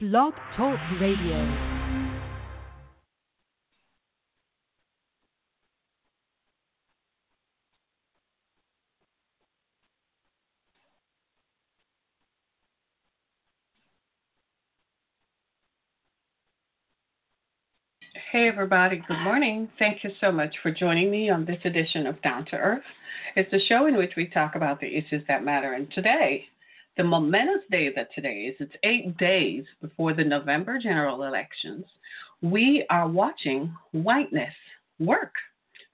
Blog Talk Radio. Hey, everybody. Good morning. Thank you so much for joining me on this edition of Down to Earth. It's a show in which we talk about the issues that matter. And today, the momentous day that today is, it's eight days before the November general elections. We are watching whiteness work.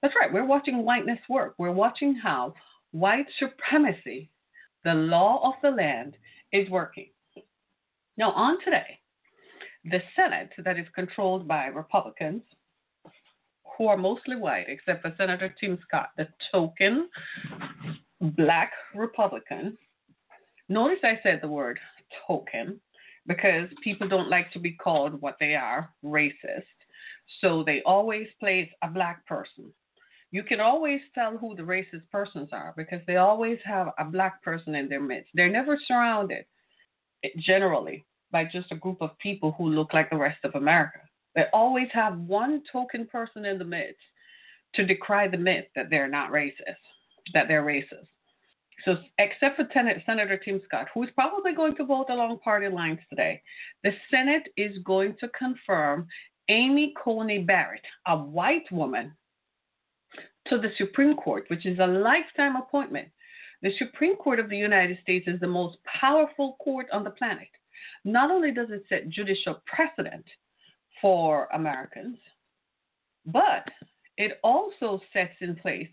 That's right, we're watching whiteness work. We're watching how white supremacy, the law of the land, is working. Now, on today, the Senate, that is controlled by Republicans, who are mostly white, except for Senator Tim Scott, the token black Republican. Notice I said the word token because people don't like to be called what they are racist. So they always place a black person. You can always tell who the racist persons are because they always have a black person in their midst. They're never surrounded, eh, generally, by just a group of people who look like the rest of America. They always have one token person in the midst to decry the myth that they're not racist, that they're racist. So, except for Senator Tim Scott, who is probably going to vote along party lines today, the Senate is going to confirm Amy Coney Barrett, a white woman, to the Supreme Court, which is a lifetime appointment. The Supreme Court of the United States is the most powerful court on the planet. Not only does it set judicial precedent for Americans, but it also sets in place,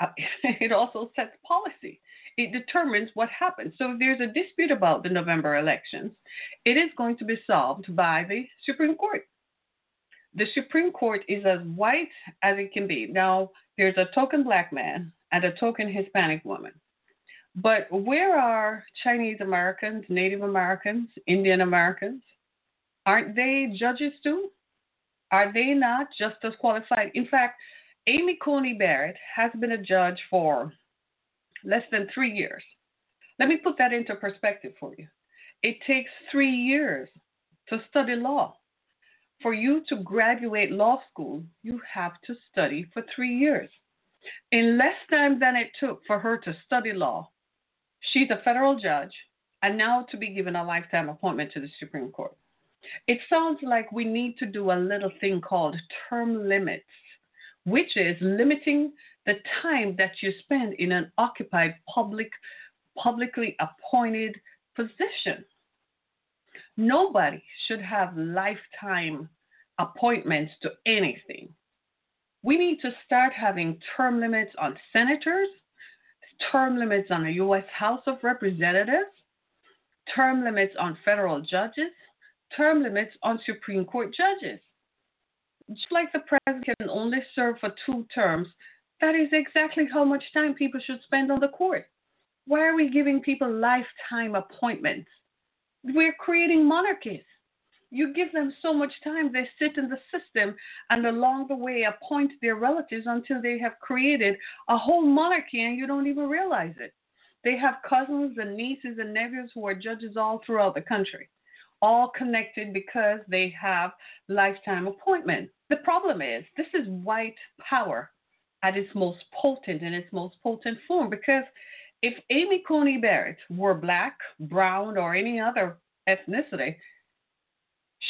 uh, it also sets policy. It determines what happens. So if there's a dispute about the November elections, it is going to be solved by the Supreme Court. The Supreme Court is as white as it can be. Now, there's a token black man and a token Hispanic woman. But where are Chinese Americans, Native Americans, Indian Americans? Aren't they judges too? Are they not just as qualified? In fact, Amy Coney Barrett has been a judge for less than three years. Let me put that into perspective for you. It takes three years to study law. For you to graduate law school, you have to study for three years. In less time than it took for her to study law, she's a federal judge and now to be given a lifetime appointment to the Supreme Court. It sounds like we need to do a little thing called term limits, which is limiting the time that you spend in an occupied public publicly appointed position. Nobody should have lifetime appointments to anything. We need to start having term limits on senators, term limits on the U.S. House of Representatives, term limits on federal judges, term limits on Supreme Court judges. Just like the president can only serve for two terms, that is exactly how much time people should spend on the court. Why are we giving people lifetime appointments? We're creating monarchies. You give them so much time, they sit in the system and along the way appoint their relatives until they have created a whole monarchy and you don't even realize it. They have cousins and nieces and nephews who are judges all throughout the country, all connected because they have lifetime appointments. The problem is, this is white power at its most potent in its most potent form because if Amy Coney Barrett were black, brown, or any other ethnicity,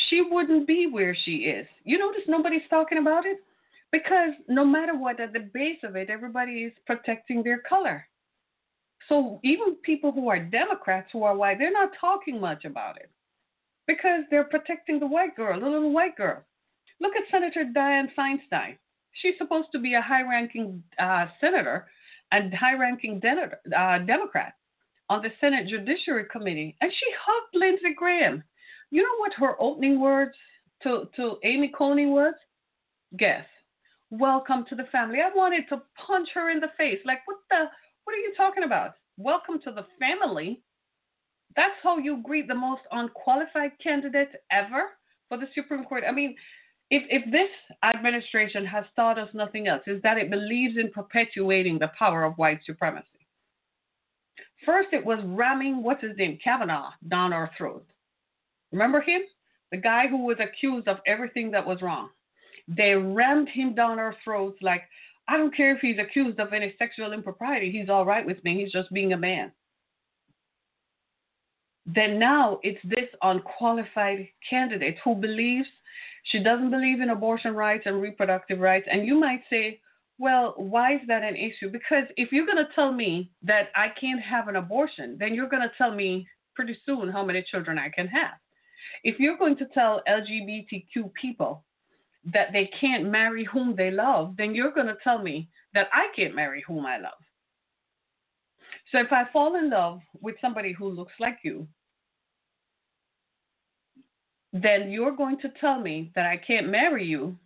she wouldn't be where she is. You notice nobody's talking about it? Because no matter what, at the base of it, everybody is protecting their color. So even people who are Democrats who are white, they're not talking much about it because they're protecting the white girl, the little white girl. Look at Senator Dianne Feinstein. She's supposed to be a high ranking uh, senator and high ranking de- uh, Democrat on the Senate Judiciary Committee, and she hugged Lindsey Graham. You know what her opening words to, to Amy Coney was? Guess. Welcome to the family. I wanted to punch her in the face. Like, what the, what are you talking about? Welcome to the family. That's how you greet the most unqualified candidate ever for the Supreme Court. I mean, if, if this administration has taught us nothing else, is that it believes in perpetuating the power of white supremacy. First, it was ramming, what's his name, Kavanaugh, down our throats. Remember him? The guy who was accused of everything that was wrong. They rammed him down our throats like, I don't care if he's accused of any sexual impropriety. He's all right with me. He's just being a man. Then now it's this unqualified candidate who believes she doesn't believe in abortion rights and reproductive rights. And you might say, well, why is that an issue? Because if you're going to tell me that I can't have an abortion, then you're going to tell me pretty soon how many children I can have. If you're going to tell LGBTQ people that they can't marry whom they love, then you're going to tell me that I can't marry whom I love. So if I fall in love with somebody who looks like you, then you're going to tell me that I can't marry you.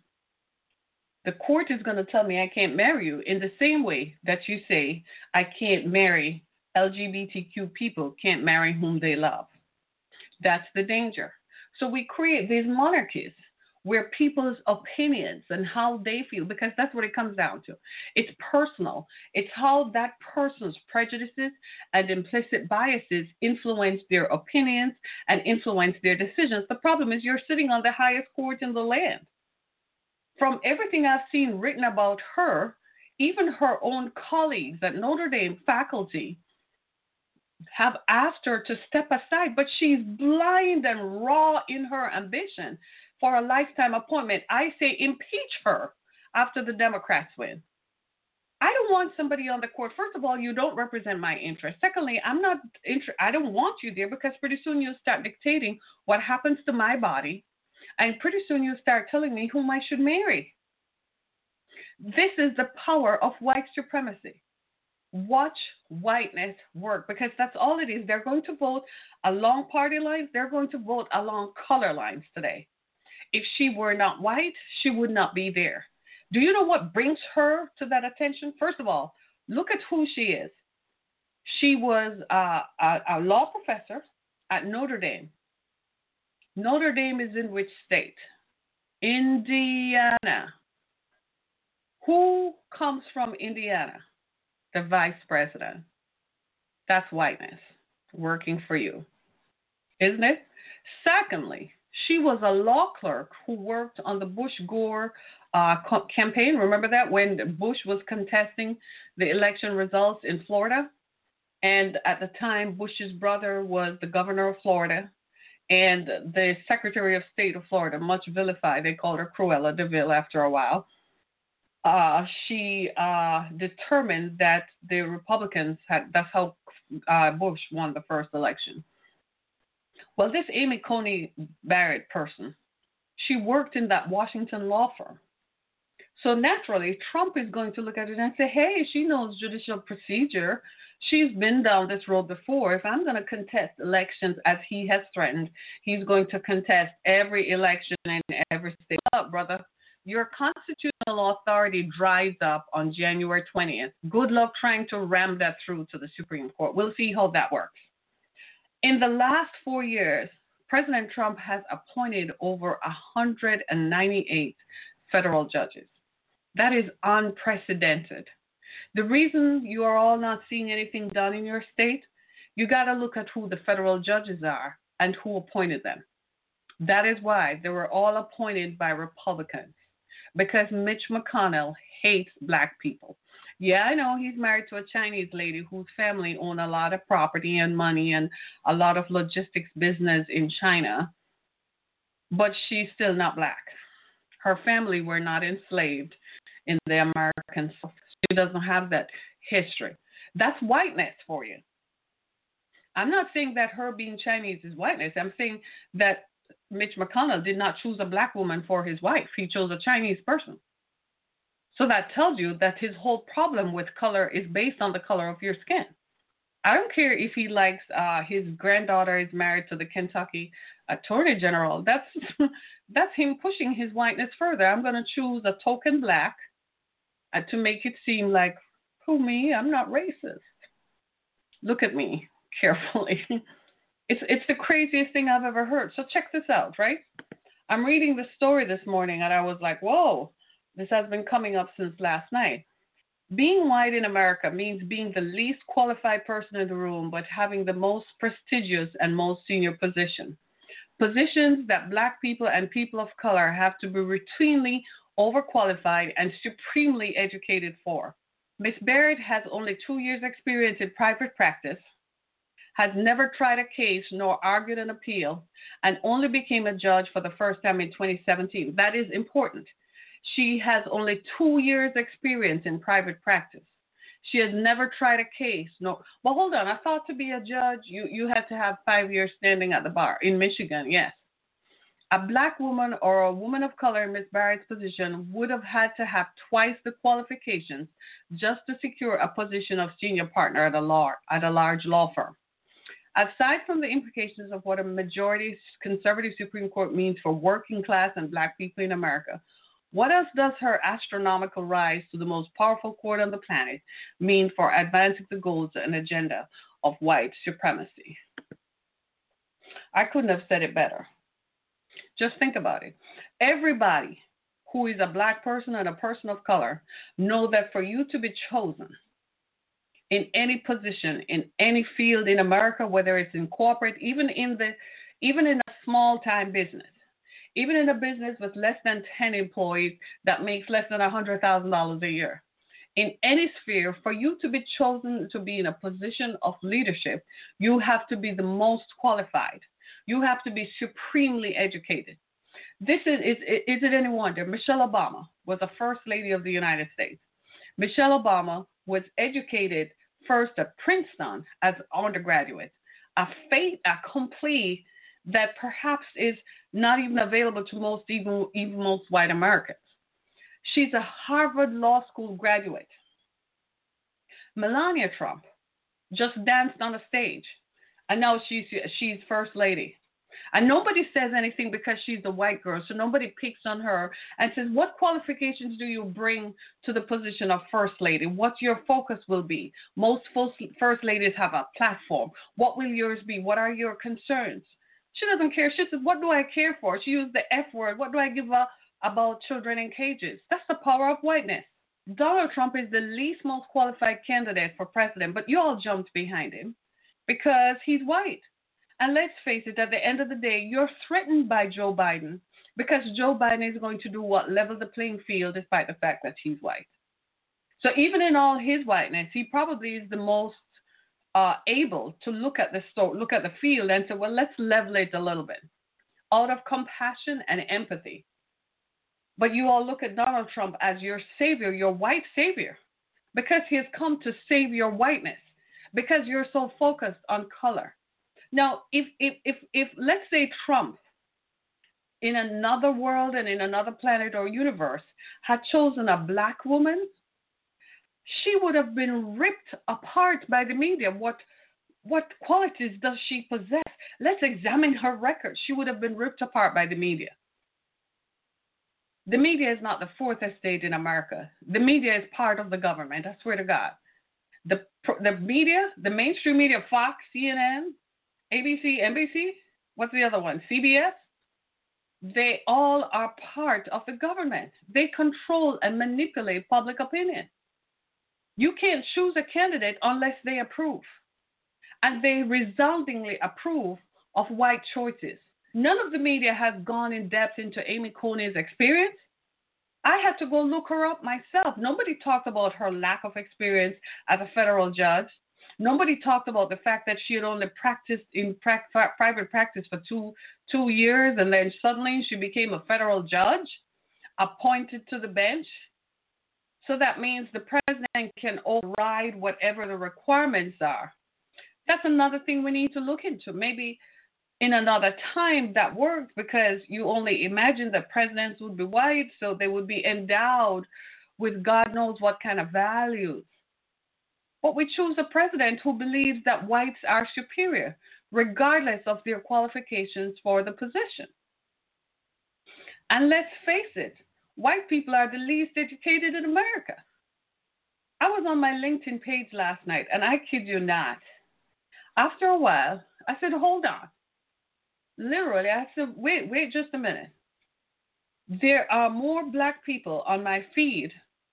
The court is going to tell me I can't marry you in the same way that you say I can't marry LGBTQ people, can't marry whom they love. That's the danger. So we create these monarchies where people's opinions and how they feel, because that's what it comes down to. It's personal. It's how that person's prejudices and implicit biases influence their opinions and influence their decisions. The problem is you're sitting on the highest court in the land. From everything I've seen written about her, even her own colleagues at Notre Dame faculty have asked her to step aside, but she's blind and raw in her ambition for a lifetime appointment. I say impeach her after the Democrats win. I don't want somebody on the court. First of all, you don't represent my interest. Secondly, I'm not inter- I don't want you there because pretty soon you'll start dictating what happens to my body, and pretty soon you'll start telling me whom I should marry. This is the power of white supremacy. Watch whiteness work because that's all it is. They're going to vote along party lines. They're going to vote along color lines today. If she were not white, she would not be there. Do you know what brings her to that attention? First of all, look at who she is. She was a, a law professor at Notre Dame. Notre Dame is in which state? Indiana. Who comes from Indiana? The vice president. That's whiteness working for you, isn't it? Secondly, she was a law clerk who worked on the Bush Gore uh, campaign. Remember that when Bush was contesting the election results in Florida? And at the time, Bush's brother was the governor of Florida and the Secretary of State of Florida, much vilified. They called her Cruella de Vil after a while. Uh, she uh, determined that the Republicans had, that's how uh, Bush won the first election. Well, this Amy Coney Barrett person, she worked in that Washington law firm. So naturally, Trump is going to look at it and say, hey, she knows judicial procedure. She's been down this road before. If I'm going to contest elections as he has threatened, he's going to contest every election in every state. Up, brother. Your constitutional authority dries up on January 20th. Good luck trying to ram that through to the Supreme Court. We'll see how that works. In the last four years, President Trump has appointed over 198 federal judges. That is unprecedented. The reason you are all not seeing anything done in your state, you got to look at who the federal judges are and who appointed them. That is why they were all appointed by Republicans because Mitch McConnell hates black people. Yeah, I know he's married to a Chinese lady whose family own a lot of property and money and a lot of logistics business in China, but she's still not black. Her family were not enslaved in the American South. She doesn't have that history. That's whiteness for you. I'm not saying that her being Chinese is whiteness. I'm saying that Mitch McConnell did not choose a black woman for his wife. He chose a Chinese person. So that tells you that his whole problem with color is based on the color of your skin. I don't care if he likes uh, his granddaughter is married to the Kentucky Attorney General. That's that's him pushing his whiteness further. I'm going to choose a token black uh, to make it seem like, who me? I'm not racist. Look at me carefully. it's it's the craziest thing I've ever heard. So check this out, right? I'm reading the story this morning and I was like, whoa, this has been coming up since last night. Being white in America means being the least qualified person in the room, but having the most prestigious and most senior position. Positions that black people and people of color have to be routinely overqualified and supremely educated for. Ms. Barrett has only two years' experience in private practice, has never tried a case nor argued an appeal, and only became a judge for the first time in 2017. That is important. She has only two years' experience in private practice. She has never tried a case. No, well, hold on. I thought to be a judge, you you had to have five years standing at the bar in Michigan. Yes, a black woman or a woman of color in Ms. Barrett's position would have had to have twice the qualifications just to secure a position of senior partner at a law at a large law firm. Aside from the implications of what a majority conservative Supreme Court means for working class and black people in America, what else does her astronomical rise to the most powerful court on the planet mean for advancing the goals and agenda of white supremacy? I couldn't have said it better. Just think about it. Everybody who is a black person and a person of color know that for you to be chosen in any position in any field in America, whether it's in corporate, even in the even in a small time business, even in a business with less than 10 employees that makes less than $100,000 a year. In any sphere, for you to be chosen to be in a position of leadership, you have to be the most qualified. You have to be supremely educated. This is, is, is it any wonder? Michelle Obama was the first lady of the United States. Michelle Obama was educated first at Princeton as undergraduate, a fait accompli that perhaps is not even available to most even, even most white Americans. She's a Harvard Law School graduate. Melania Trump just danced on a stage, and now she's she's first lady. And nobody says anything because she's a white girl, so nobody picks on her and says, What qualifications do you bring to the position of First Lady? What your focus will be? Most First Ladies have a platform. What will yours be? What are your concerns? She doesn't care. She says, What do I care for? She used the F word. What do I give a about children in cages? That's the power of whiteness. Donald Trump is the least most qualified candidate for president, but you all jumped behind him because he's white. And let's face it, at the end of the day, you're threatened by Joe Biden because Joe Biden is going to do what? Level the playing field despite the fact that he's white. So even in all his whiteness, he probably is the most uh, able to look at the store, look at the field and say, well, let's level it a little bit out of compassion and empathy. But you all look at Donald Trump as your savior, your white savior, because he has come to save your whiteness, because you're so focused on color. Now, if, if, if, if let's say Trump in another world and in another planet or universe had chosen a black woman, she would have been ripped apart by the media. What what qualities does she possess? Let's examine her record. She would have been ripped apart by the media. The media is not the fourth estate in America. The media is part of the government. I swear to God. The the media, the mainstream media, Fox, CNN, ABC, NBC, what's the other one? CBS? They all are part of the government. They control and manipulate public opinion. You can't choose a candidate unless they approve. And they resoundingly approve of white choices. None of the media has gone in depth into Amy Coney's experience. I had to go look her up myself. Nobody talked about her lack of experience as a federal judge. Nobody talked about the fact that she had only practiced in pra- private practice for two two years, and then suddenly she became a federal judge, appointed to the bench. So that means the president can override whatever the requirements are. That's another thing we need to look into. Maybe in another time that works because you only imagine that presidents would be white, so they would be endowed with God knows what kind of values But we choose a president who believes that whites are superior, regardless of their qualifications for the position. And let's face it, white people are the least educated in America. I was on my LinkedIn page last night, and I kid you not. After a while, I said, hold on. Literally, I said, wait, wait just a minute. There are more black people on my feed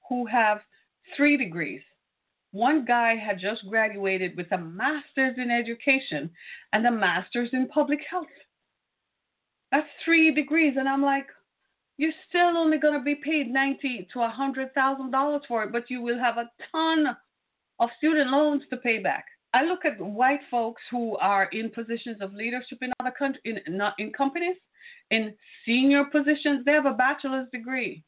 who have three degrees. One guy had just graduated with a master's in education and a master's in public health. That's three degrees. And I'm like, you're still only going to be paid ninety to a hundred thousand dollars for it, but you will have a ton of student loans to pay back. I look at white folks who are in positions of leadership in other countries, in, not in companies, in senior positions. They have a bachelor's degree,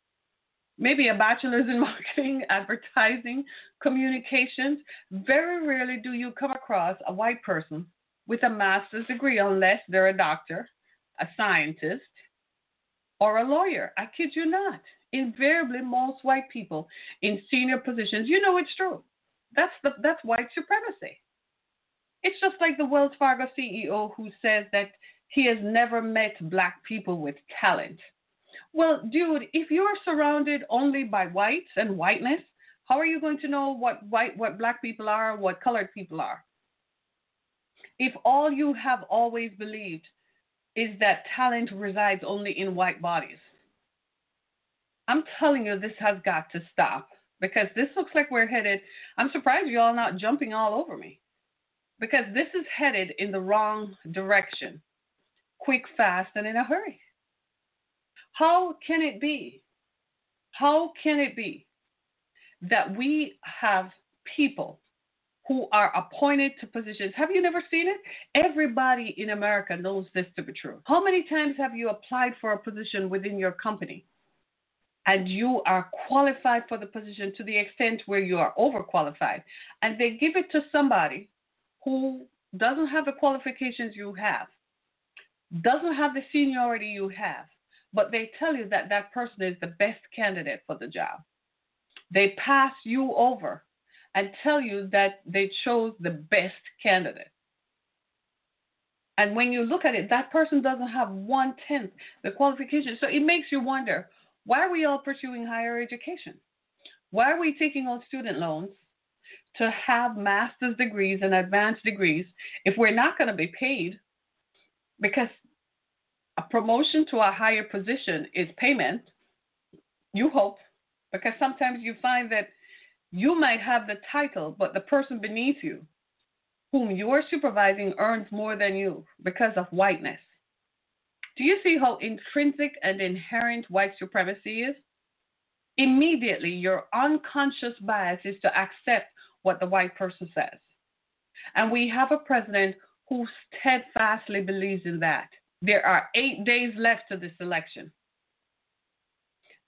maybe a bachelor's in marketing, advertising, communications. Very rarely do you come across a white person with a master's degree unless they're a doctor, a scientist, or a lawyer. I kid you not. Invariably, most white people in senior positions, you know it's true. That's the that's white supremacy. It's just like the Wells Fargo CEO who says that he has never met black people with talent. Well, dude, if you're surrounded only by whites and whiteness, how are you going to know what white what black people are, what colored people are? If all you have always believed is that talent resides only in white bodies. I'm telling you, this has got to stop because this looks like we're headed. I'm surprised you all not jumping all over me because this is headed in the wrong direction quick, fast, and in a hurry. How can it be? How can it be that we have people who are appointed to positions. Have you never seen it? Everybody in America knows this to be true. How many times have you applied for a position within your company and you are qualified for the position to the extent where you are overqualified and they give it to somebody who doesn't have the qualifications you have, doesn't have the seniority you have, but they tell you that that person is the best candidate for the job. They pass you over and tell you that they chose the best candidate. And when you look at it, that person doesn't have one tenth the qualification. So it makes you wonder why are we all pursuing higher education? Why are we taking on student loans to have master's degrees and advanced degrees if we're not going to be paid? Because a promotion to a higher position is payment, you hope, because sometimes you find that you might have the title, but the person beneath you, whom you are supervising, earns more than you because of whiteness. Do you see how intrinsic and inherent white supremacy is? Immediately, your unconscious bias is to accept what the white person says. And we have a president who steadfastly believes in that. There are eight days left to this election.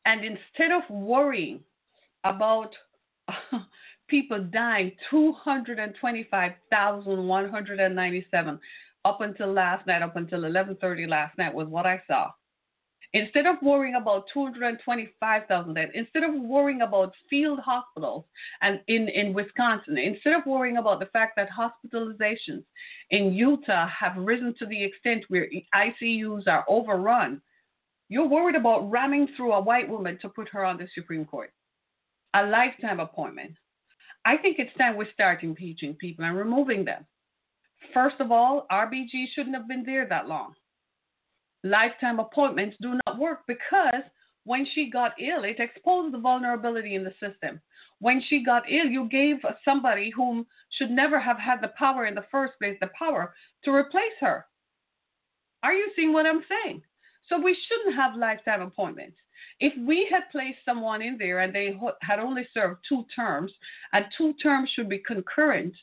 And instead of worrying about people dying 225,197 up until last night, up until 11:30 last night was what I saw. Instead of worrying about 225,000 dead, instead of worrying about field hospitals and in, in Wisconsin, instead of worrying about the fact that hospitalizations in Utah have risen to the extent where ICUs are overrun, you're worried about ramming through a white woman to put her on the Supreme Court a lifetime appointment. I think it's time we start impeaching people and removing them. First of all, RBG shouldn't have been there that long. Lifetime appointments do not work because when she got ill, it exposed the vulnerability in the system. When she got ill, you gave somebody whom should never have had the power in the first place the power to replace her. Are you seeing what I'm saying? So we shouldn't have lifetime appointments. If we had placed someone in there and they had only served two terms, and two terms should be concurrent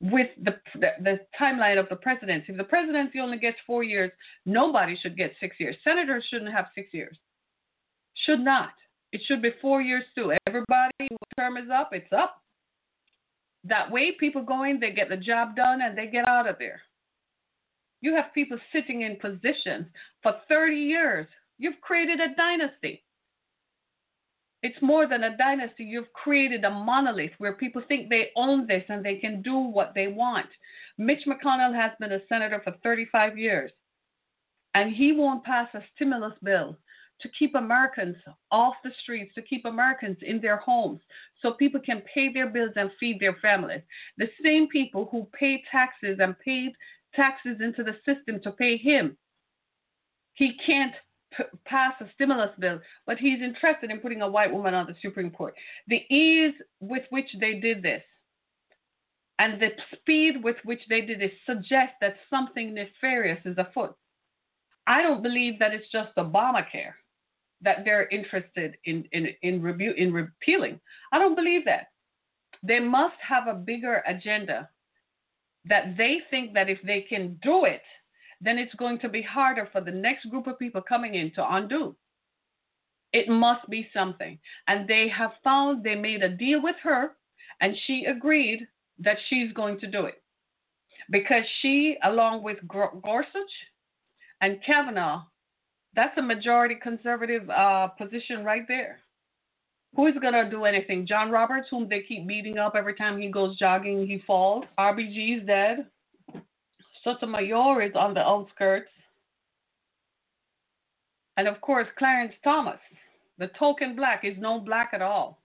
with the, the, the timeline of the presidency. If the presidency only gets four years, nobody should get six years. Senators shouldn't have six years. Should not. It should be four years too. Everybody, term is up, it's up. That way, people go in, they get the job done, and they get out of there. You have people sitting in positions for 30 years You've created a dynasty. It's more than a dynasty. You've created a monolith where people think they own this and they can do what they want. Mitch McConnell has been a senator for 35 years, and he won't pass a stimulus bill to keep Americans off the streets, to keep Americans in their homes, so people can pay their bills and feed their families. The same people who pay taxes and paid taxes into the system to pay him, he can't pass a stimulus bill, but he's interested in putting a white woman on the Supreme Court. The ease with which they did this and the speed with which they did it suggests that something nefarious is afoot. I don't believe that it's just Obamacare that they're interested in in in, rebu- in repealing. I don't believe that. They must have a bigger agenda that they think that if they can do it, then it's going to be harder for the next group of people coming in to undo. It must be something. And they have found they made a deal with her, and she agreed that she's going to do it. Because she, along with Gorsuch and Kavanaugh, that's a majority conservative uh, position right there. Who is going to do anything? John Roberts, whom they keep beating up every time he goes jogging, he falls. RBG is dead. Sotomayor is on the outskirts. And of course, Clarence Thomas, the token black, is no black at all.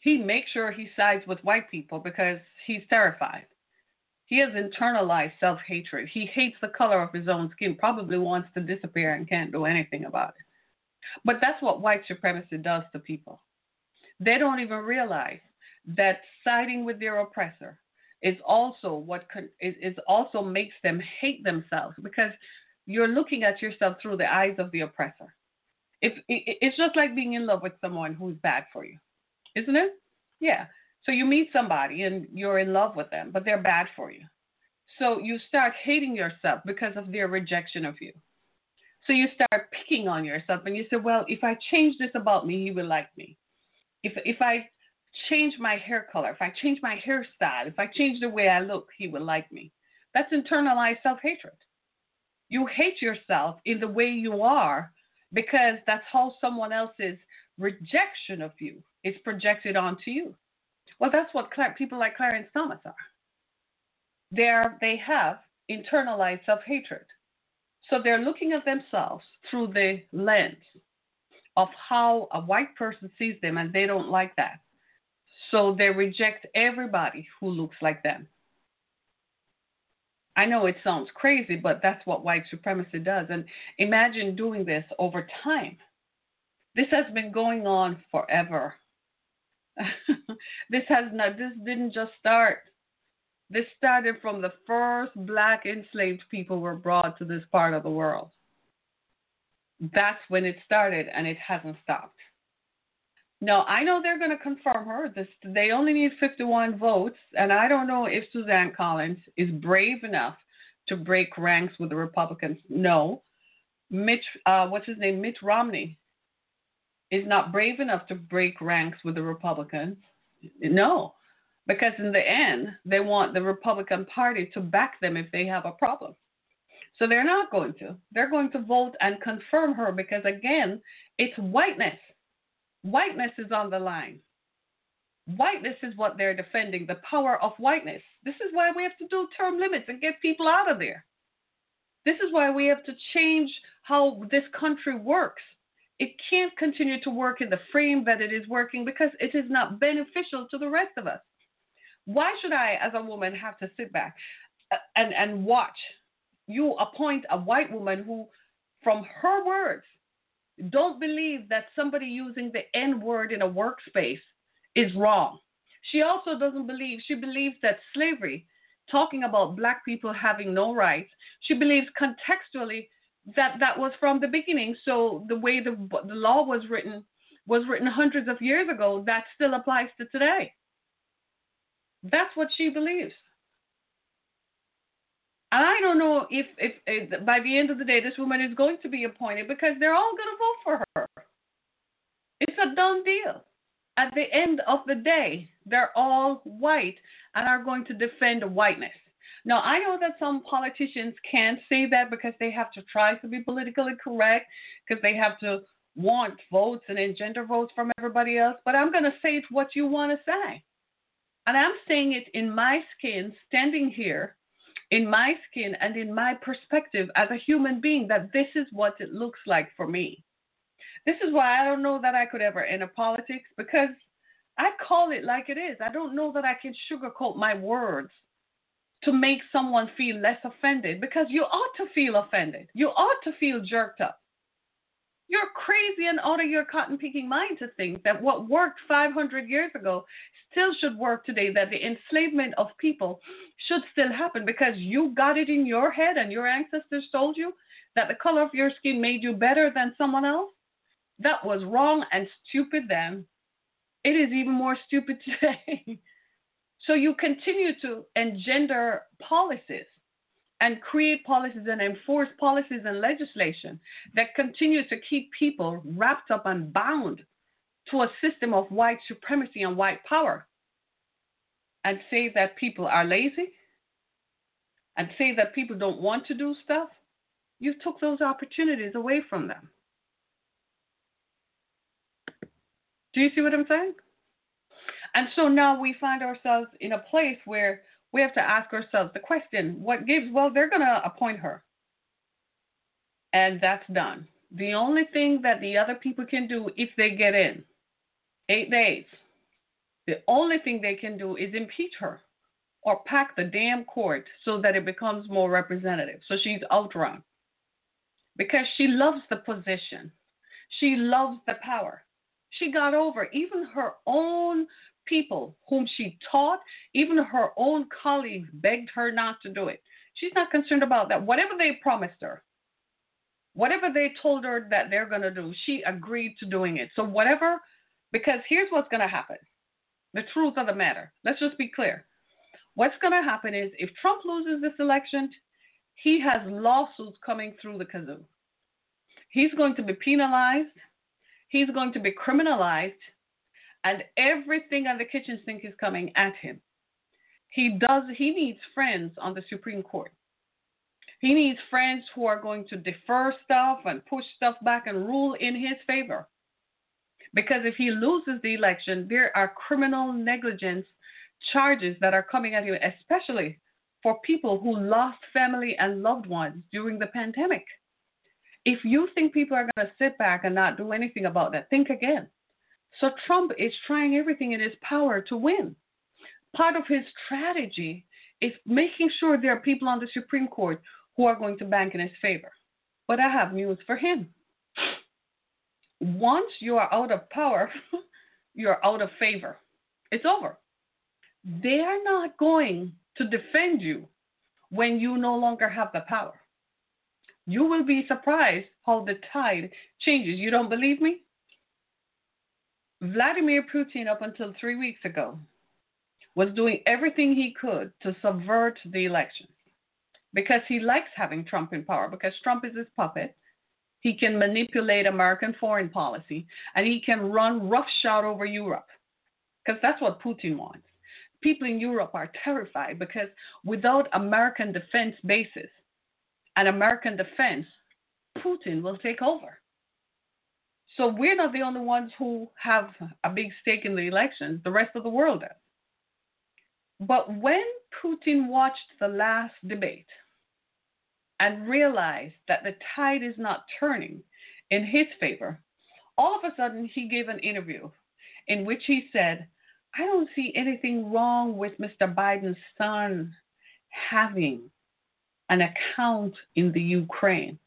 He makes sure he sides with white people because he's terrified. He has internalized self hatred. He hates the color of his own skin, probably wants to disappear and can't do anything about it. But that's what white supremacy does to people. They don't even realize that siding with their oppressor is also what what is, is also makes them hate themselves because you're looking at yourself through the eyes of the oppressor. If it, it's just like being in love with someone who's bad for you, isn't it? Yeah. So you meet somebody and you're in love with them, but they're bad for you. So you start hating yourself because of their rejection of you. So you start picking on yourself and you say, well, if I change this about me, he will like me. If if I change my hair color, if I change my hairstyle, if I change the way I look, he will like me. That's internalized self-hatred. You hate yourself in the way you are because that's how someone else's rejection of you is projected onto you. Well, that's what people like Clarence Thomas are. They're, they have internalized self hatred. So they're looking at themselves through the lens of how a white person sees them, and they don't like that. So they reject everybody who looks like them. I know it sounds crazy, but that's what white supremacy does. And imagine doing this over time. This has been going on forever. this has not this didn't just start. This started from the first black enslaved people were brought to this part of the world. That's when it started and it hasn't stopped. Now, I know they're going to confirm her. This, they only need 51 votes, and I don't know if Suzanne Collins is brave enough to break ranks with the Republicans. No. Mitch, uh, what's his name? Mitt Romney is not brave enough to break ranks with the Republicans. No, because in the end, they want the Republican Party to back them if they have a problem. So they're not going to. They're going to vote and confirm her because, again, it's whiteness. Whiteness is on the line. Whiteness is what they're defending, the power of whiteness. This is why we have to do term limits and get people out of there. This is why we have to change how this country works it can't continue to work in the frame that it is working because it is not beneficial to the rest of us. Why should I, as a woman, have to sit back uh, and, and watch you appoint a white woman who, from her words, don't believe that somebody using the N word in a workspace is wrong. She also doesn't believe, she believes that slavery, talking about black people having no rights, she believes contextually that that was from the beginning. So the way the the law was written was written hundreds of years ago. That still applies to today. That's what she believes. I don't know if, if, if by the end of the day this woman is going to be appointed because they're all going to vote for her. It's a done deal. At the end of the day, they're all white and are going to defend whiteness. Now, I know that some politicians can't say that because they have to try to be politically correct, because they have to want votes and engender votes from everybody else, but I'm going to say it what you want to say. And I'm saying it in my skin, standing here, in my skin and in my perspective as a human being, that this is what it looks like for me. This is why I don't know that I could ever enter politics because I call it like it is. I don't know that I can sugarcoat my words to make someone feel less offended because you ought to feel offended. You ought to feel jerked up. You're crazy and out of your cotton picking mind to think that what worked 500 years ago still should work today, that the enslavement of people should still happen because you got it in your head and your ancestors told you that the color of your skin made you better than someone else. That was wrong and stupid then. It is even more stupid today. so you continue to engender policies and create policies and enforce policies and legislation that continue to keep people wrapped up and bound to a system of white supremacy and white power and say that people are lazy and say that people don't want to do stuff, you took those opportunities away from them. Do you see what I'm saying? And so now we find ourselves in a place where we have to ask ourselves the question what gives? Well, they're going to appoint her. And that's done. The only thing that the other people can do if they get in, eight days, the only thing they can do is impeach her or pack the damn court so that it becomes more representative. So she's outrun because she loves the position, she loves the power. She got over even her own people whom she taught, even her own colleagues begged her not to do it. She's not concerned about that. Whatever they promised her, whatever they told her that they're going to do, she agreed to doing it. So, whatever, because here's what's going to happen the truth of the matter. Let's just be clear. What's going to happen is if Trump loses this election, he has lawsuits coming through the kazoo. He's going to be penalized, he's going to be criminalized, and everything on the kitchen sink is coming at him. He does he needs friends on the Supreme Court. He needs friends who are going to defer stuff and push stuff back and rule in his favor. Because if he loses the election, there are criminal negligence charges that are coming at him, especially for people who lost family and loved ones during the pandemic. If you think people are going to sit back and not do anything about that, think again. So Trump is trying everything in his power to win. Part of his strategy is making sure there are people on the Supreme Court who are going to bank in his favor. But I have news for him. Once you are out of power, you're out of favor. It's over. They are not going to defend you when you no longer have the power. You will be surprised how the tide changes. You don't believe me? Vladimir Putin, up until three weeks ago, was doing everything he could to subvert the election because he likes having Trump in power, because Trump is his puppet. He can manipulate American foreign policy and he can run roughshod over Europe because that's what Putin wants. People in Europe are terrified because without American defense bases and American defense, Putin will take over. So we're not the only ones who have a big stake in the elections, the rest of the world does. But when Putin watched the last debate and realized that the tide is not turning in his favor, all of a sudden he gave an interview in which he said, I don't see anything wrong with Mr. Biden's son having an account in the Ukraine.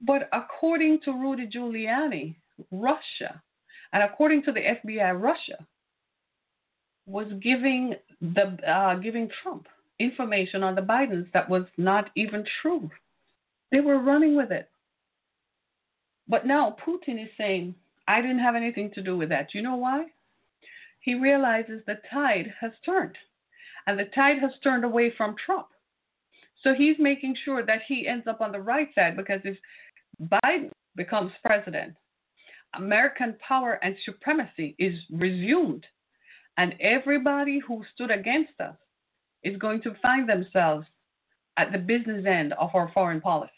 But according to Rudy Giuliani, Russia, and according to the FBI, Russia was giving the uh, giving Trump information on the Bidens that was not even true. They were running with it. But now Putin is saying, I didn't have anything to do with that. You know why? He realizes the tide has turned, and the tide has turned away from Trump. So he's making sure that he ends up on the right side because if Biden becomes president, American power and supremacy is resumed, and everybody who stood against us is going to find themselves at the business end of our foreign policy.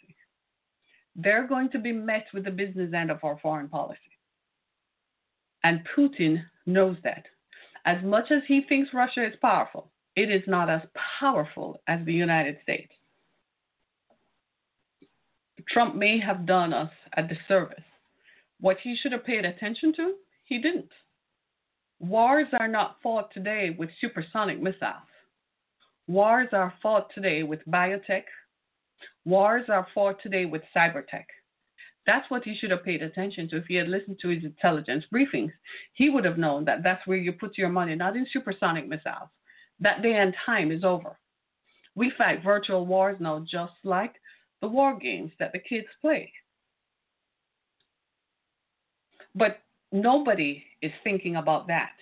they're going to be met with the business end of our foreign policy. And Putin knows that. As much as he thinks Russia is powerful, it is not as powerful as the United States. Trump may have done us a disservice. What he should have paid attention to, he didn't. Wars are not fought today with supersonic missiles. Wars are fought today with biotech. Wars are fought today with cybertech. That's what he should have paid attention to. If he had listened to his intelligence briefings, he would have known that that's where you put your money, not in supersonic missiles. That day and time is over. We fight virtual wars now, just like the war games that the kids play. But nobody is thinking about that.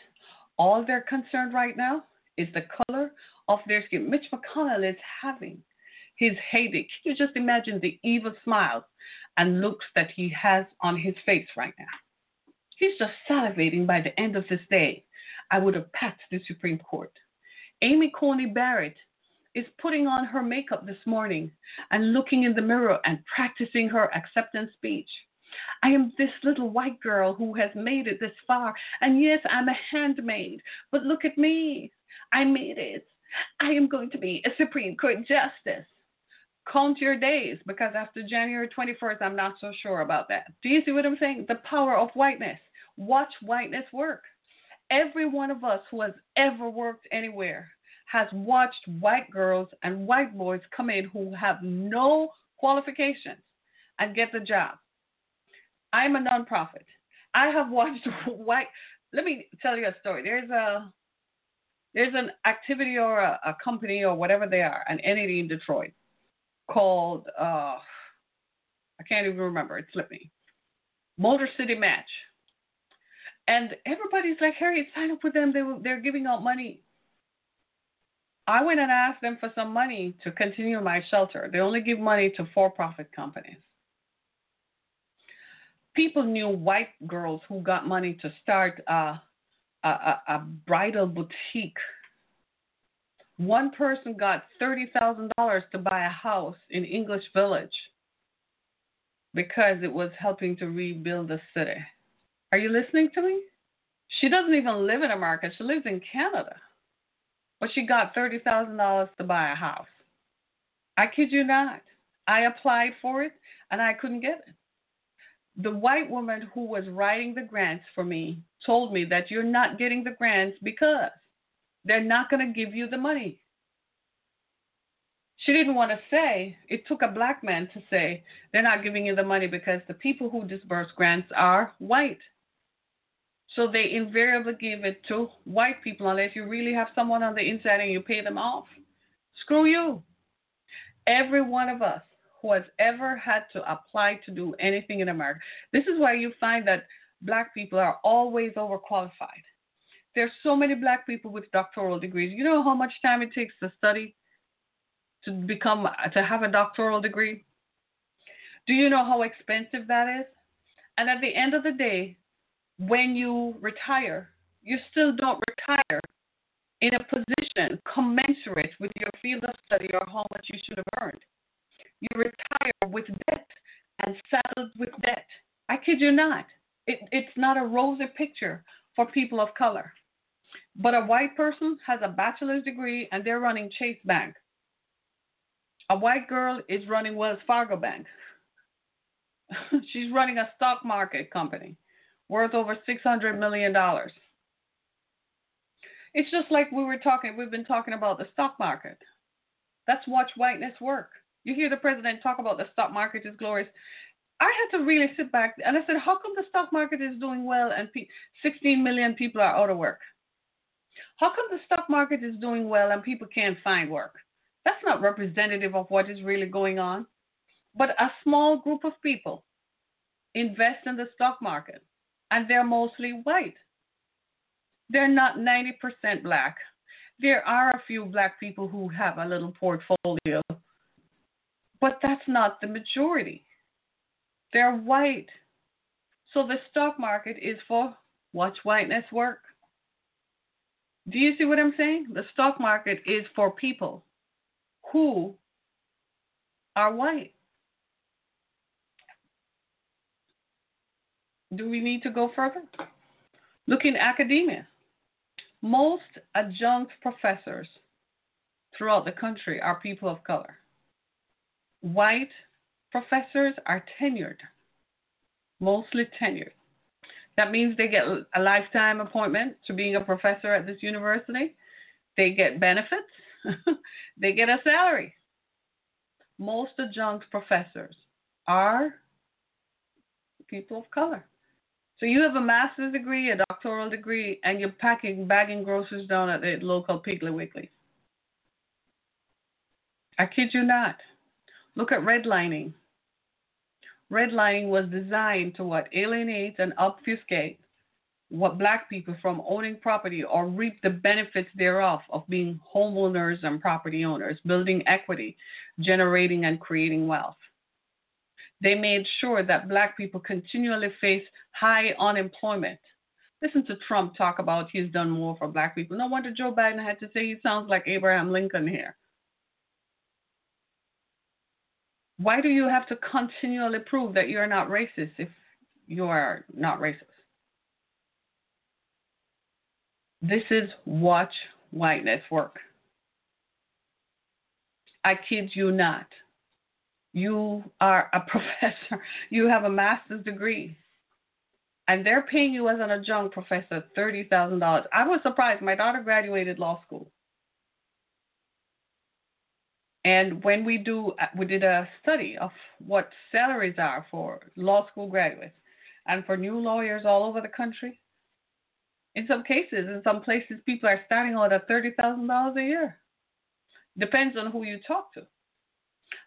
All they're concerned right now is the color of their skin. Mitch McConnell is having his heyday. Can you just imagine the evil smiles and looks that he has on his face right now? He's just salivating by the end of this day. I would have packed the Supreme Court. Amy Coney Barrett is putting on her makeup this morning and looking in the mirror and practicing her acceptance speech. I am this little white girl who has made it this far. And yes, I'm a handmaid, but look at me. I made it. I am going to be a Supreme Court justice. Count your days because after January 21st, I'm not so sure about that. Do you see what I'm saying? The power of whiteness. Watch whiteness work. Every one of us who has ever worked anywhere has watched white girls and white boys come in who have no qualifications and get the job. I'm a nonprofit. I have watched white. Let me tell you a story. There's a there's an activity or a, a company or whatever they are, an entity in Detroit called uh, I can't even remember. It slipped me. Motor City Match. And everybody's like, Harry, sign up with them. They, they're giving out money. I went and asked them for some money to continue my shelter. They only give money to for profit companies. People knew white girls who got money to start a, a, a bridal boutique. One person got $30,000 to buy a house in English Village because it was helping to rebuild the city. Are you listening to me? She doesn't even live in America, she lives in Canada but she got $30,000 to buy a house. I kid you not. I applied for it and I couldn't get it. The white woman who was writing the grants for me told me that you're not getting the grants because they're not going to give you the money. She didn't want to say, it took a black man to say, they're not giving you the money because the people who disburse grants are white. So they invariably give it to white people unless you really have someone on the inside and you pay them off. Screw you. Every one of us who has ever had to apply to do anything in America, this is why you find that black people are always overqualified. There's so many black people with doctoral degrees. You know how much time it takes to study to become to have a doctoral degree? Do you know how expensive that is? And at the end of the day, when you retire, you still don't retire in a position commensurate with your field of study or how much you should have earned. You retire with debt and saddled with debt. I kid you not. It, it's not a rosy picture for people of color. But a white person has a bachelor's degree and they're running Chase Bank. A white girl is running Wells Fargo Bank. She's running a stock market company worth over $600 million. It's just like we were talking, we've been talking about the stock market. That's watch whiteness work. You hear the president talk about the stock market is glorious. I had to really sit back and I said, how come the stock market is doing well and 16 million people are out of work? How come the stock market is doing well and people can't find work? That's not representative of what is really going on. But a small group of people invest in the stock market and they're mostly white. They're not 90% black. There are a few black people who have a little portfolio, but that's not the majority. They're white. So the stock market is for watch whiteness work. Do you see what I'm saying? The stock market is for people who are white. Do we need to go further? Look in academia. Most adjunct professors throughout the country are people of color. White professors are tenured, mostly tenured. That means they get a lifetime appointment to being a professor at this university. They get benefits. they get a salary. Most adjunct professors are people of color. So you have a master's degree, a doctoral degree, and you're packing, bagging groceries down at the local Piggly Wiggly. I kid you not. Look at redlining. Redlining was designed to what alienate and obfuscate what black people from owning property or reap the benefits thereof of being homeowners and property owners, building equity, generating and creating wealth. They made sure that black people continually face high unemployment. Listen to Trump talk about he's done more for black people. No wonder Joe Biden had to say he sounds like Abraham Lincoln here. Why do you have to continually prove that you're not racist if you are not racist? This is watch whiteness work. I kid you not. You are a professor, you have a master's degree, and they're paying you as an adjunct professor $30,000. I was surprised. My daughter graduated law school. And when we do, uh, we did a study of what salaries are for law school graduates and for new lawyers all over the country. In some cases, in some places, people are starting out at $30,000 a year. Depends on who you talk to.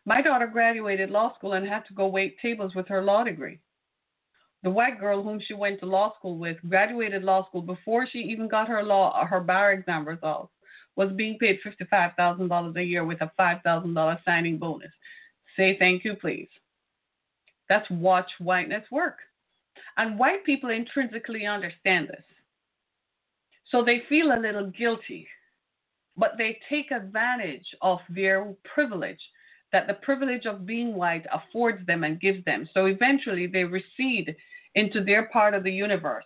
My daughter graduated law school and had to go wait tables with her law degree. The white girl whom she went to law school with graduated law school before she even got her law her bar exam results was being paid $55,000 a year with a $5,000 signing bonus. Say thank you, please. That's watch whiteness work. And white people intrinsically understand this. So they feel a little guilty, but they take advantage of their privilege that the privilege of being white affords them and gives them. So eventually they recede into their part of the universe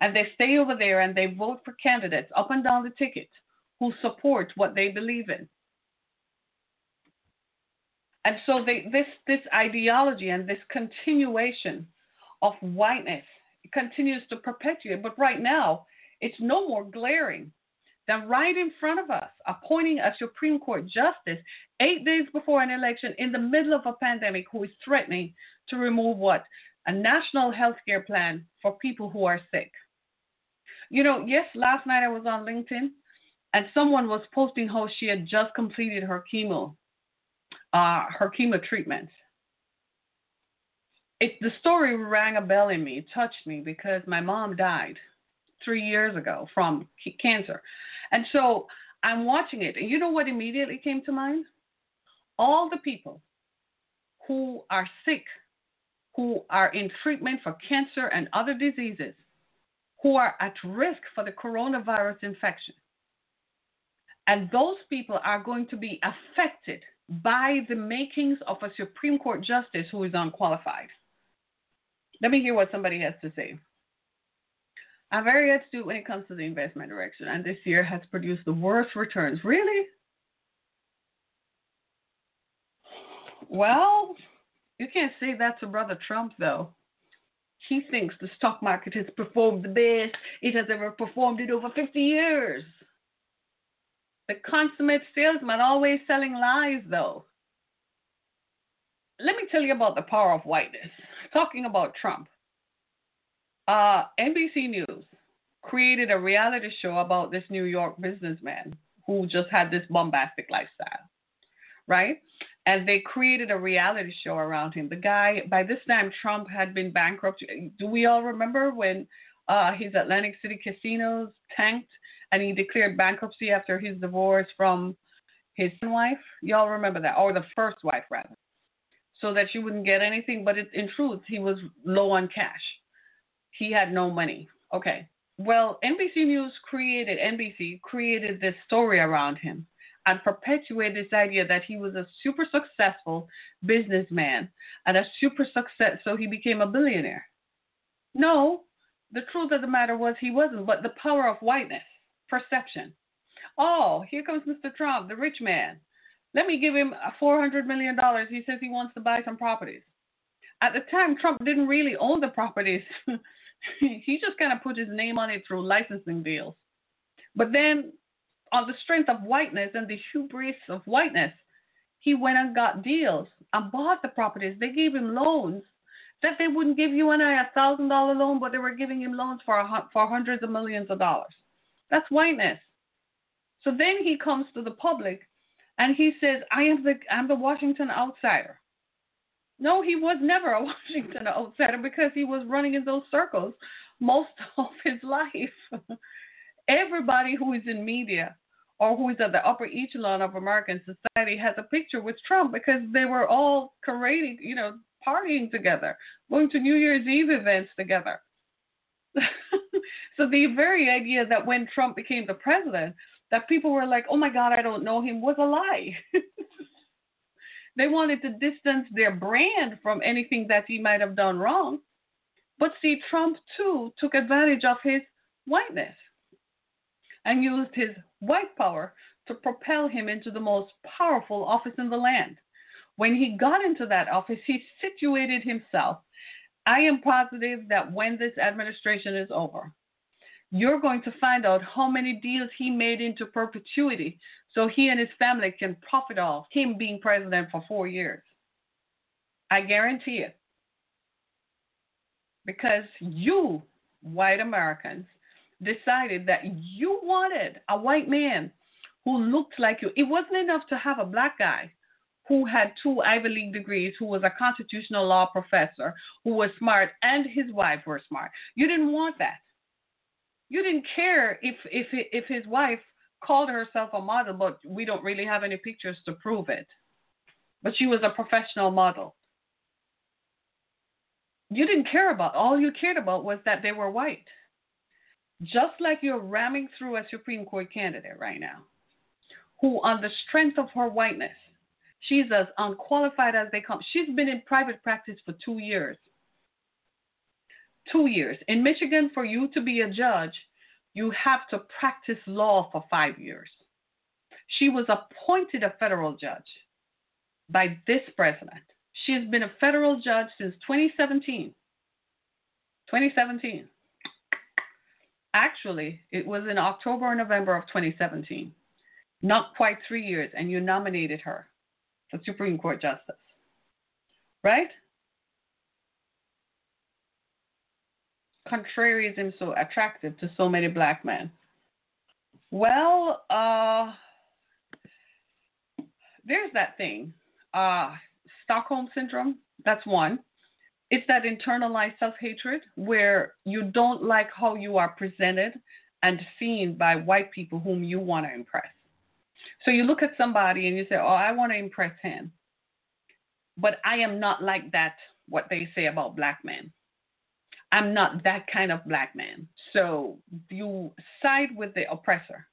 and they stay over there and they vote for candidates up and down the ticket who support what they believe in. And so they, this, this ideology and this continuation of whiteness continues to perpetuate. But right now, it's no more glaring than right in front of us, appointing a Supreme Court justice eight days before an election in the middle of a pandemic who is threatening to remove what? A national health care plan for people who are sick. You know, yes, last night I was on LinkedIn and someone was posting how she had just completed her chemo, uh, her chemo treatment. It, the story rang a bell in me, touched me because my mom died three years ago from cancer. And so I'm watching it, and you know what immediately came to mind? All the people who are sick, who are in treatment for cancer and other diseases, who are at risk for the coronavirus infection. And those people are going to be affected by the makings of a Supreme Court justice who is unqualified. Let me hear what somebody has to say. I'm very astute when it comes to the investment direction, and this year has produced the worst returns. Really? Well, you can't say that to Brother Trump, though. He thinks the stock market has performed the best it has ever performed in over 50 years. The consummate salesman always selling lies, though. Let me tell you about the power of whiteness. Talking about Trump. Uh, NBC News created a reality show about this New York businessman who just had this bombastic lifestyle, right? And they created a reality show around him. The guy, by this time, Trump had been bankrupt. Do we all remember when uh, his Atlantic City casinos tanked and he declared bankruptcy after his divorce from his wife. Y'all remember that, or the first wife rather, so that she wouldn't get anything. But it, in truth, he was low on cash. He had no money. Okay. Well, NBC News created NBC created this story around him and perpetuated this idea that he was a super successful businessman and a super success. So he became a billionaire. No, the truth of the matter was he wasn't, but the power of whiteness, perception. Oh, here comes Mr. Trump, the rich man. Let me give him $400 million. He says he wants to buy some properties. At the time, Trump didn't really own the properties. he just kind of put his name on it through licensing deals. But then, on the strength of whiteness and the hubris of whiteness, he went and got deals and bought the properties. They gave him loans that they wouldn't give you and I a thousand dollar loan, but they were giving him loans for for hundreds of millions of dollars. That's whiteness. So then he comes to the public and he says, I am the I'm the Washington outsider. No, he was never a Washington outsider because he was running in those circles most of his life. Everybody who is in media or who is at the upper echelon of American society has a picture with Trump because they were all parading, you know, partying together, going to New Year's Eve events together. so the very idea that when Trump became the president, that people were like, "Oh my God, I don't know him," was a lie. They wanted to distance their brand from anything that he might have done wrong. But see, Trump too took advantage of his whiteness and used his white power to propel him into the most powerful office in the land. When he got into that office, he situated himself. I am positive that when this administration is over, you're going to find out how many deals he made into perpetuity so he and his family can profit off him being president for four years. I guarantee it. Because you, white Americans, decided that you wanted a white man who looked like you. It wasn't enough to have a black guy who had two Ivy League degrees, who was a constitutional law professor, who was smart, and his wife were smart. You didn't want that. You didn't care if if if his wife called herself a model, but we don't really have any pictures to prove it. But she was a professional model. You didn't care about. All you cared about was that they were white. Just like you're ramming through a Supreme Court candidate right now, who, on the strength of her whiteness, she's as unqualified as they come. She's been in private practice for two years. Two years. In Michigan, for you to be a judge, you have to practice law for five years. She was appointed a federal judge by this president. She has been a federal judge since 2017. 2017. Actually, it was in October or November of 2017. Not quite three years, and you nominated her for Supreme Court Justice. Right? Contrarianism so attractive to so many black men? Well, uh, there's that thing. Uh, Stockholm syndrome, that's one. It's that internalized self hatred where you don't like how you are presented and seen by white people whom you want to impress. So you look at somebody and you say, Oh, I want to impress him. But I am not like that, what they say about black men. I'm not that kind of black man. So you side with the oppressor.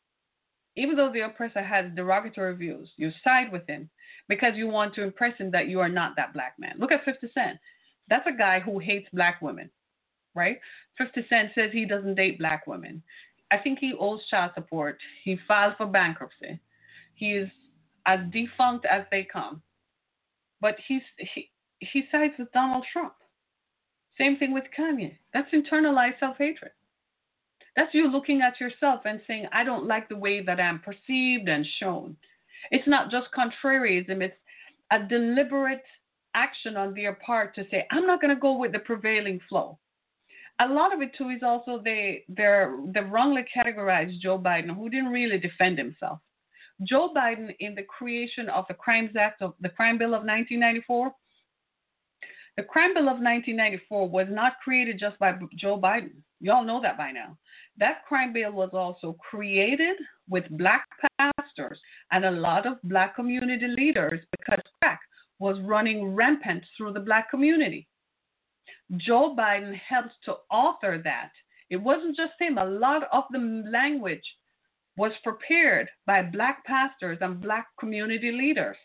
Even though the oppressor has derogatory views, you side with him because you want to impress him that you are not that black man. Look at 50 Cent. That's a guy who hates black women, right? 50 Cent says he doesn't date black women. I think he owes child support. He filed for bankruptcy. He is as defunct as they come. But he's he, he sides with Donald Trump. Same thing with Kanye. That's internalized self hatred. That's you looking at yourself and saying, I don't like the way that I'm perceived and shown. It's not just contrarianism, it's a deliberate action on their part to say, I'm not going to go with the prevailing flow. A lot of it too is also they they're they wrongly categorized Joe Biden, who didn't really defend himself. Joe Biden, in the creation of the Crimes Act of the Crime Bill of 1994, the Crime Bill of 1994 was not created just by Joe Biden. Y'all know that by now. That crime bill was also created with black pastors and a lot of black community leaders because crack was running rampant through the black community. Joe Biden helped to author that. It wasn't just him, a lot of the language was prepared by black pastors and black community leaders.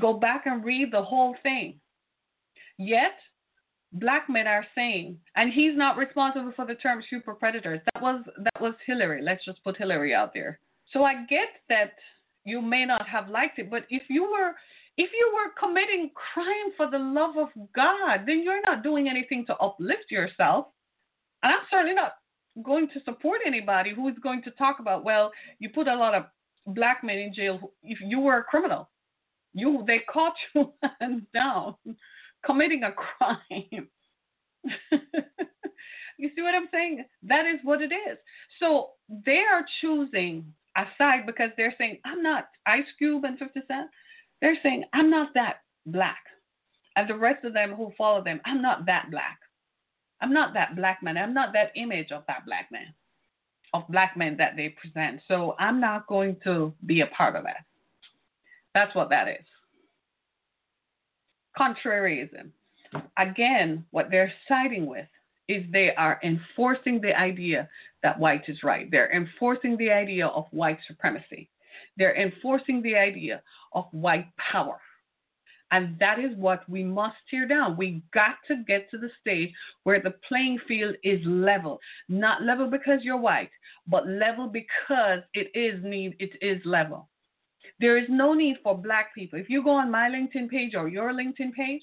Go back and read the whole thing. Yet, black men are saying, and he's not responsible for the term super predators. That was that was Hillary. Let's just put Hillary out there. So I get that you may not have liked it, but if you were if you were committing crime for the love of God, then you're not doing anything to uplift yourself. And I'm certainly not going to support anybody who is going to talk about, well, you put a lot of black men in jail if you were a criminal. You they caught you down committing a crime. you see what I'm saying? That is what it is. So they are choosing a side because they're saying, I'm not Ice Cube and 50 Cent. They're saying, I'm not that black. And the rest of them who follow them, I'm not that black. I'm not that black man. I'm not that image of that black man, of black men that they present. So I'm not going to be a part of that. That's what that is. Contrariism. Again, what they're siding with is they are enforcing the idea that white is right. They're enforcing the idea of white supremacy. They're enforcing the idea of white power. And that is what we must tear down. We got to get to the stage where the playing field is level. Not level because you're white, but level because it is need it is level. There is no need for black people. If you go on my LinkedIn page or your LinkedIn page,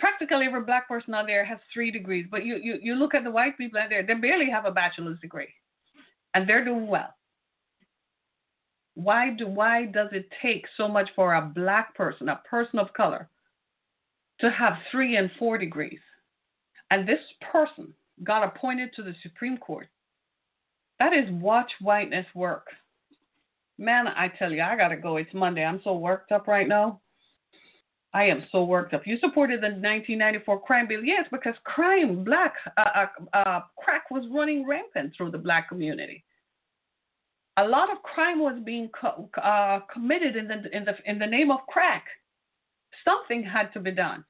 practically every black person on there has three degrees. But you, you, you look at the white people out there, they barely have a bachelor's degree. And they're doing well. Why do why does it take so much for a black person, a person of color, to have three and four degrees? And this person got appointed to the Supreme Court. That is watch whiteness work. Man, I tell you, I gotta go. It's Monday. I'm so worked up right now. I am so worked up. You supported the 1994 crime bill, yes, because crime, black, uh, uh, uh, crack was running rampant through the black community a lot of crime was being co- uh, committed in the in the in the name of crack. Something had to be done.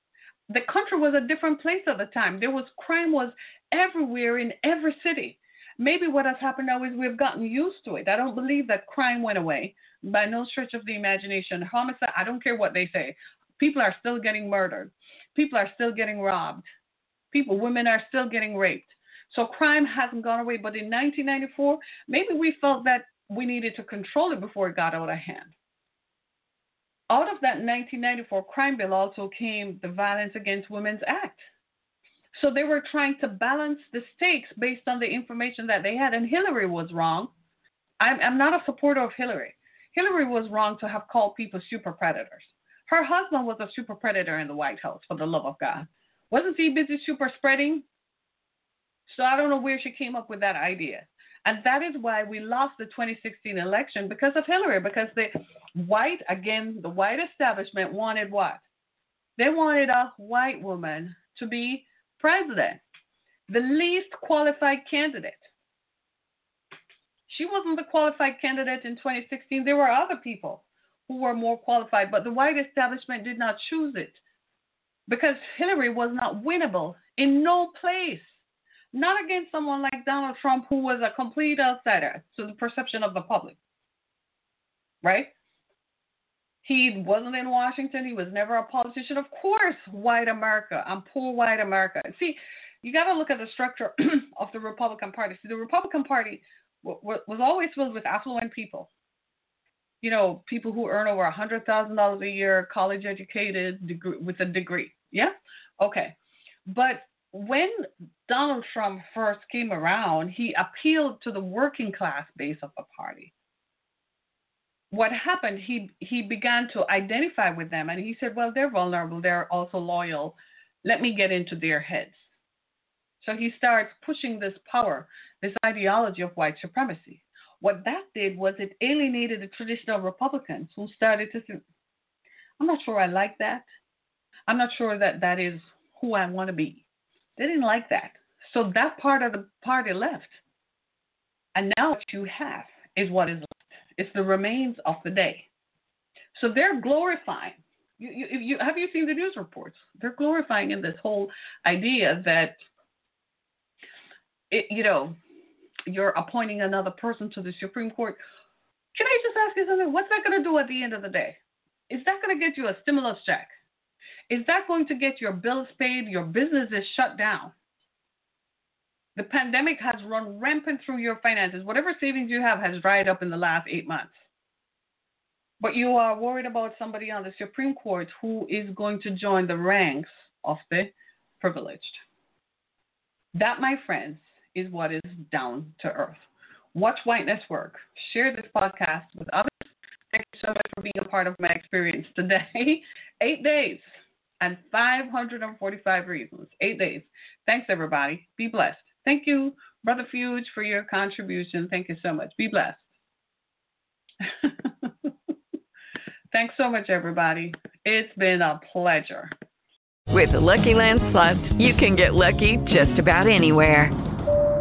The country was a different place at the time. There was crime was everywhere in every city. Maybe what has happened now is we've gotten used to it. I don't believe that crime went away by no stretch of the imagination. Homicide, I don't care what they say. People are still getting murdered. People are still getting robbed. People, women are still getting raped. So crime hasn't gone away. But in 1994, maybe we felt that we needed to control it before it got out of hand. Out of that 1994 crime bill also came the Violence Against Women's Act. So they were trying to balance the stakes based on the information that they had, and Hillary was wrong. I'm, I'm not a supporter of Hillary. Hillary was wrong to have called people super predators. Her husband was a super predator in the White House, for the love of God. Wasn't he busy super spreading? So I don't know where she came up with that idea. And that is why we lost the 2016 election because of Hillary, because the white, again, the white establishment wanted what? They wanted a white woman to be president, the least qualified candidate. She wasn't the qualified candidate in 2016. There were other people who were more qualified, but the white establishment did not choose it because Hillary was not winnable in no place not against someone like Donald Trump, who was a complete outsider to the perception of the public. Right? He wasn't in Washington. He was never a politician. Of course, white America I'm poor white America. See, you got to look at the structure of the Republican Party. See, the Republican Party w- w- was always filled with affluent people. You know, people who earn over a hundred thousand dollars a year, college educated, degree, with a degree. Yeah, okay. But when Donald Trump first came around, he appealed to the working class base of the party. What happened, he, he began to identify with them and he said, Well, they're vulnerable, they're also loyal. Let me get into their heads. So he starts pushing this power, this ideology of white supremacy. What that did was it alienated the traditional Republicans who started to say, I'm not sure I like that. I'm not sure that that is who I want to be. They didn't like that. So that part of the party left. And now what you have is what is. It's the remains of the day. So they're glorifying. You, you, you, have you seen the news reports? They're glorifying in this whole idea that, it, you know, you're appointing another person to the Supreme Court. Can I just ask you something? What's that going to do at the end of the day? Is that going to get you a stimulus check? Is that going to get your bills paid? Your business is shut down. The pandemic has run rampant through your finances. Whatever savings you have has dried up in the last eight months. But you are worried about somebody on the Supreme Court who is going to join the ranks of the privileged. That, my friends, is what is down to earth. Watch Whiteness Work. Share this podcast with others. Thank you so much for being a part of my experience today. Eight days and 545 reasons. Eight days. Thanks, everybody. Be blessed. Thank you, Brother Fuge, for your contribution. Thank you so much. Be blessed. Thanks so much, everybody. It's been a pleasure. With the Lucky Land slots, you can get lucky just about anywhere.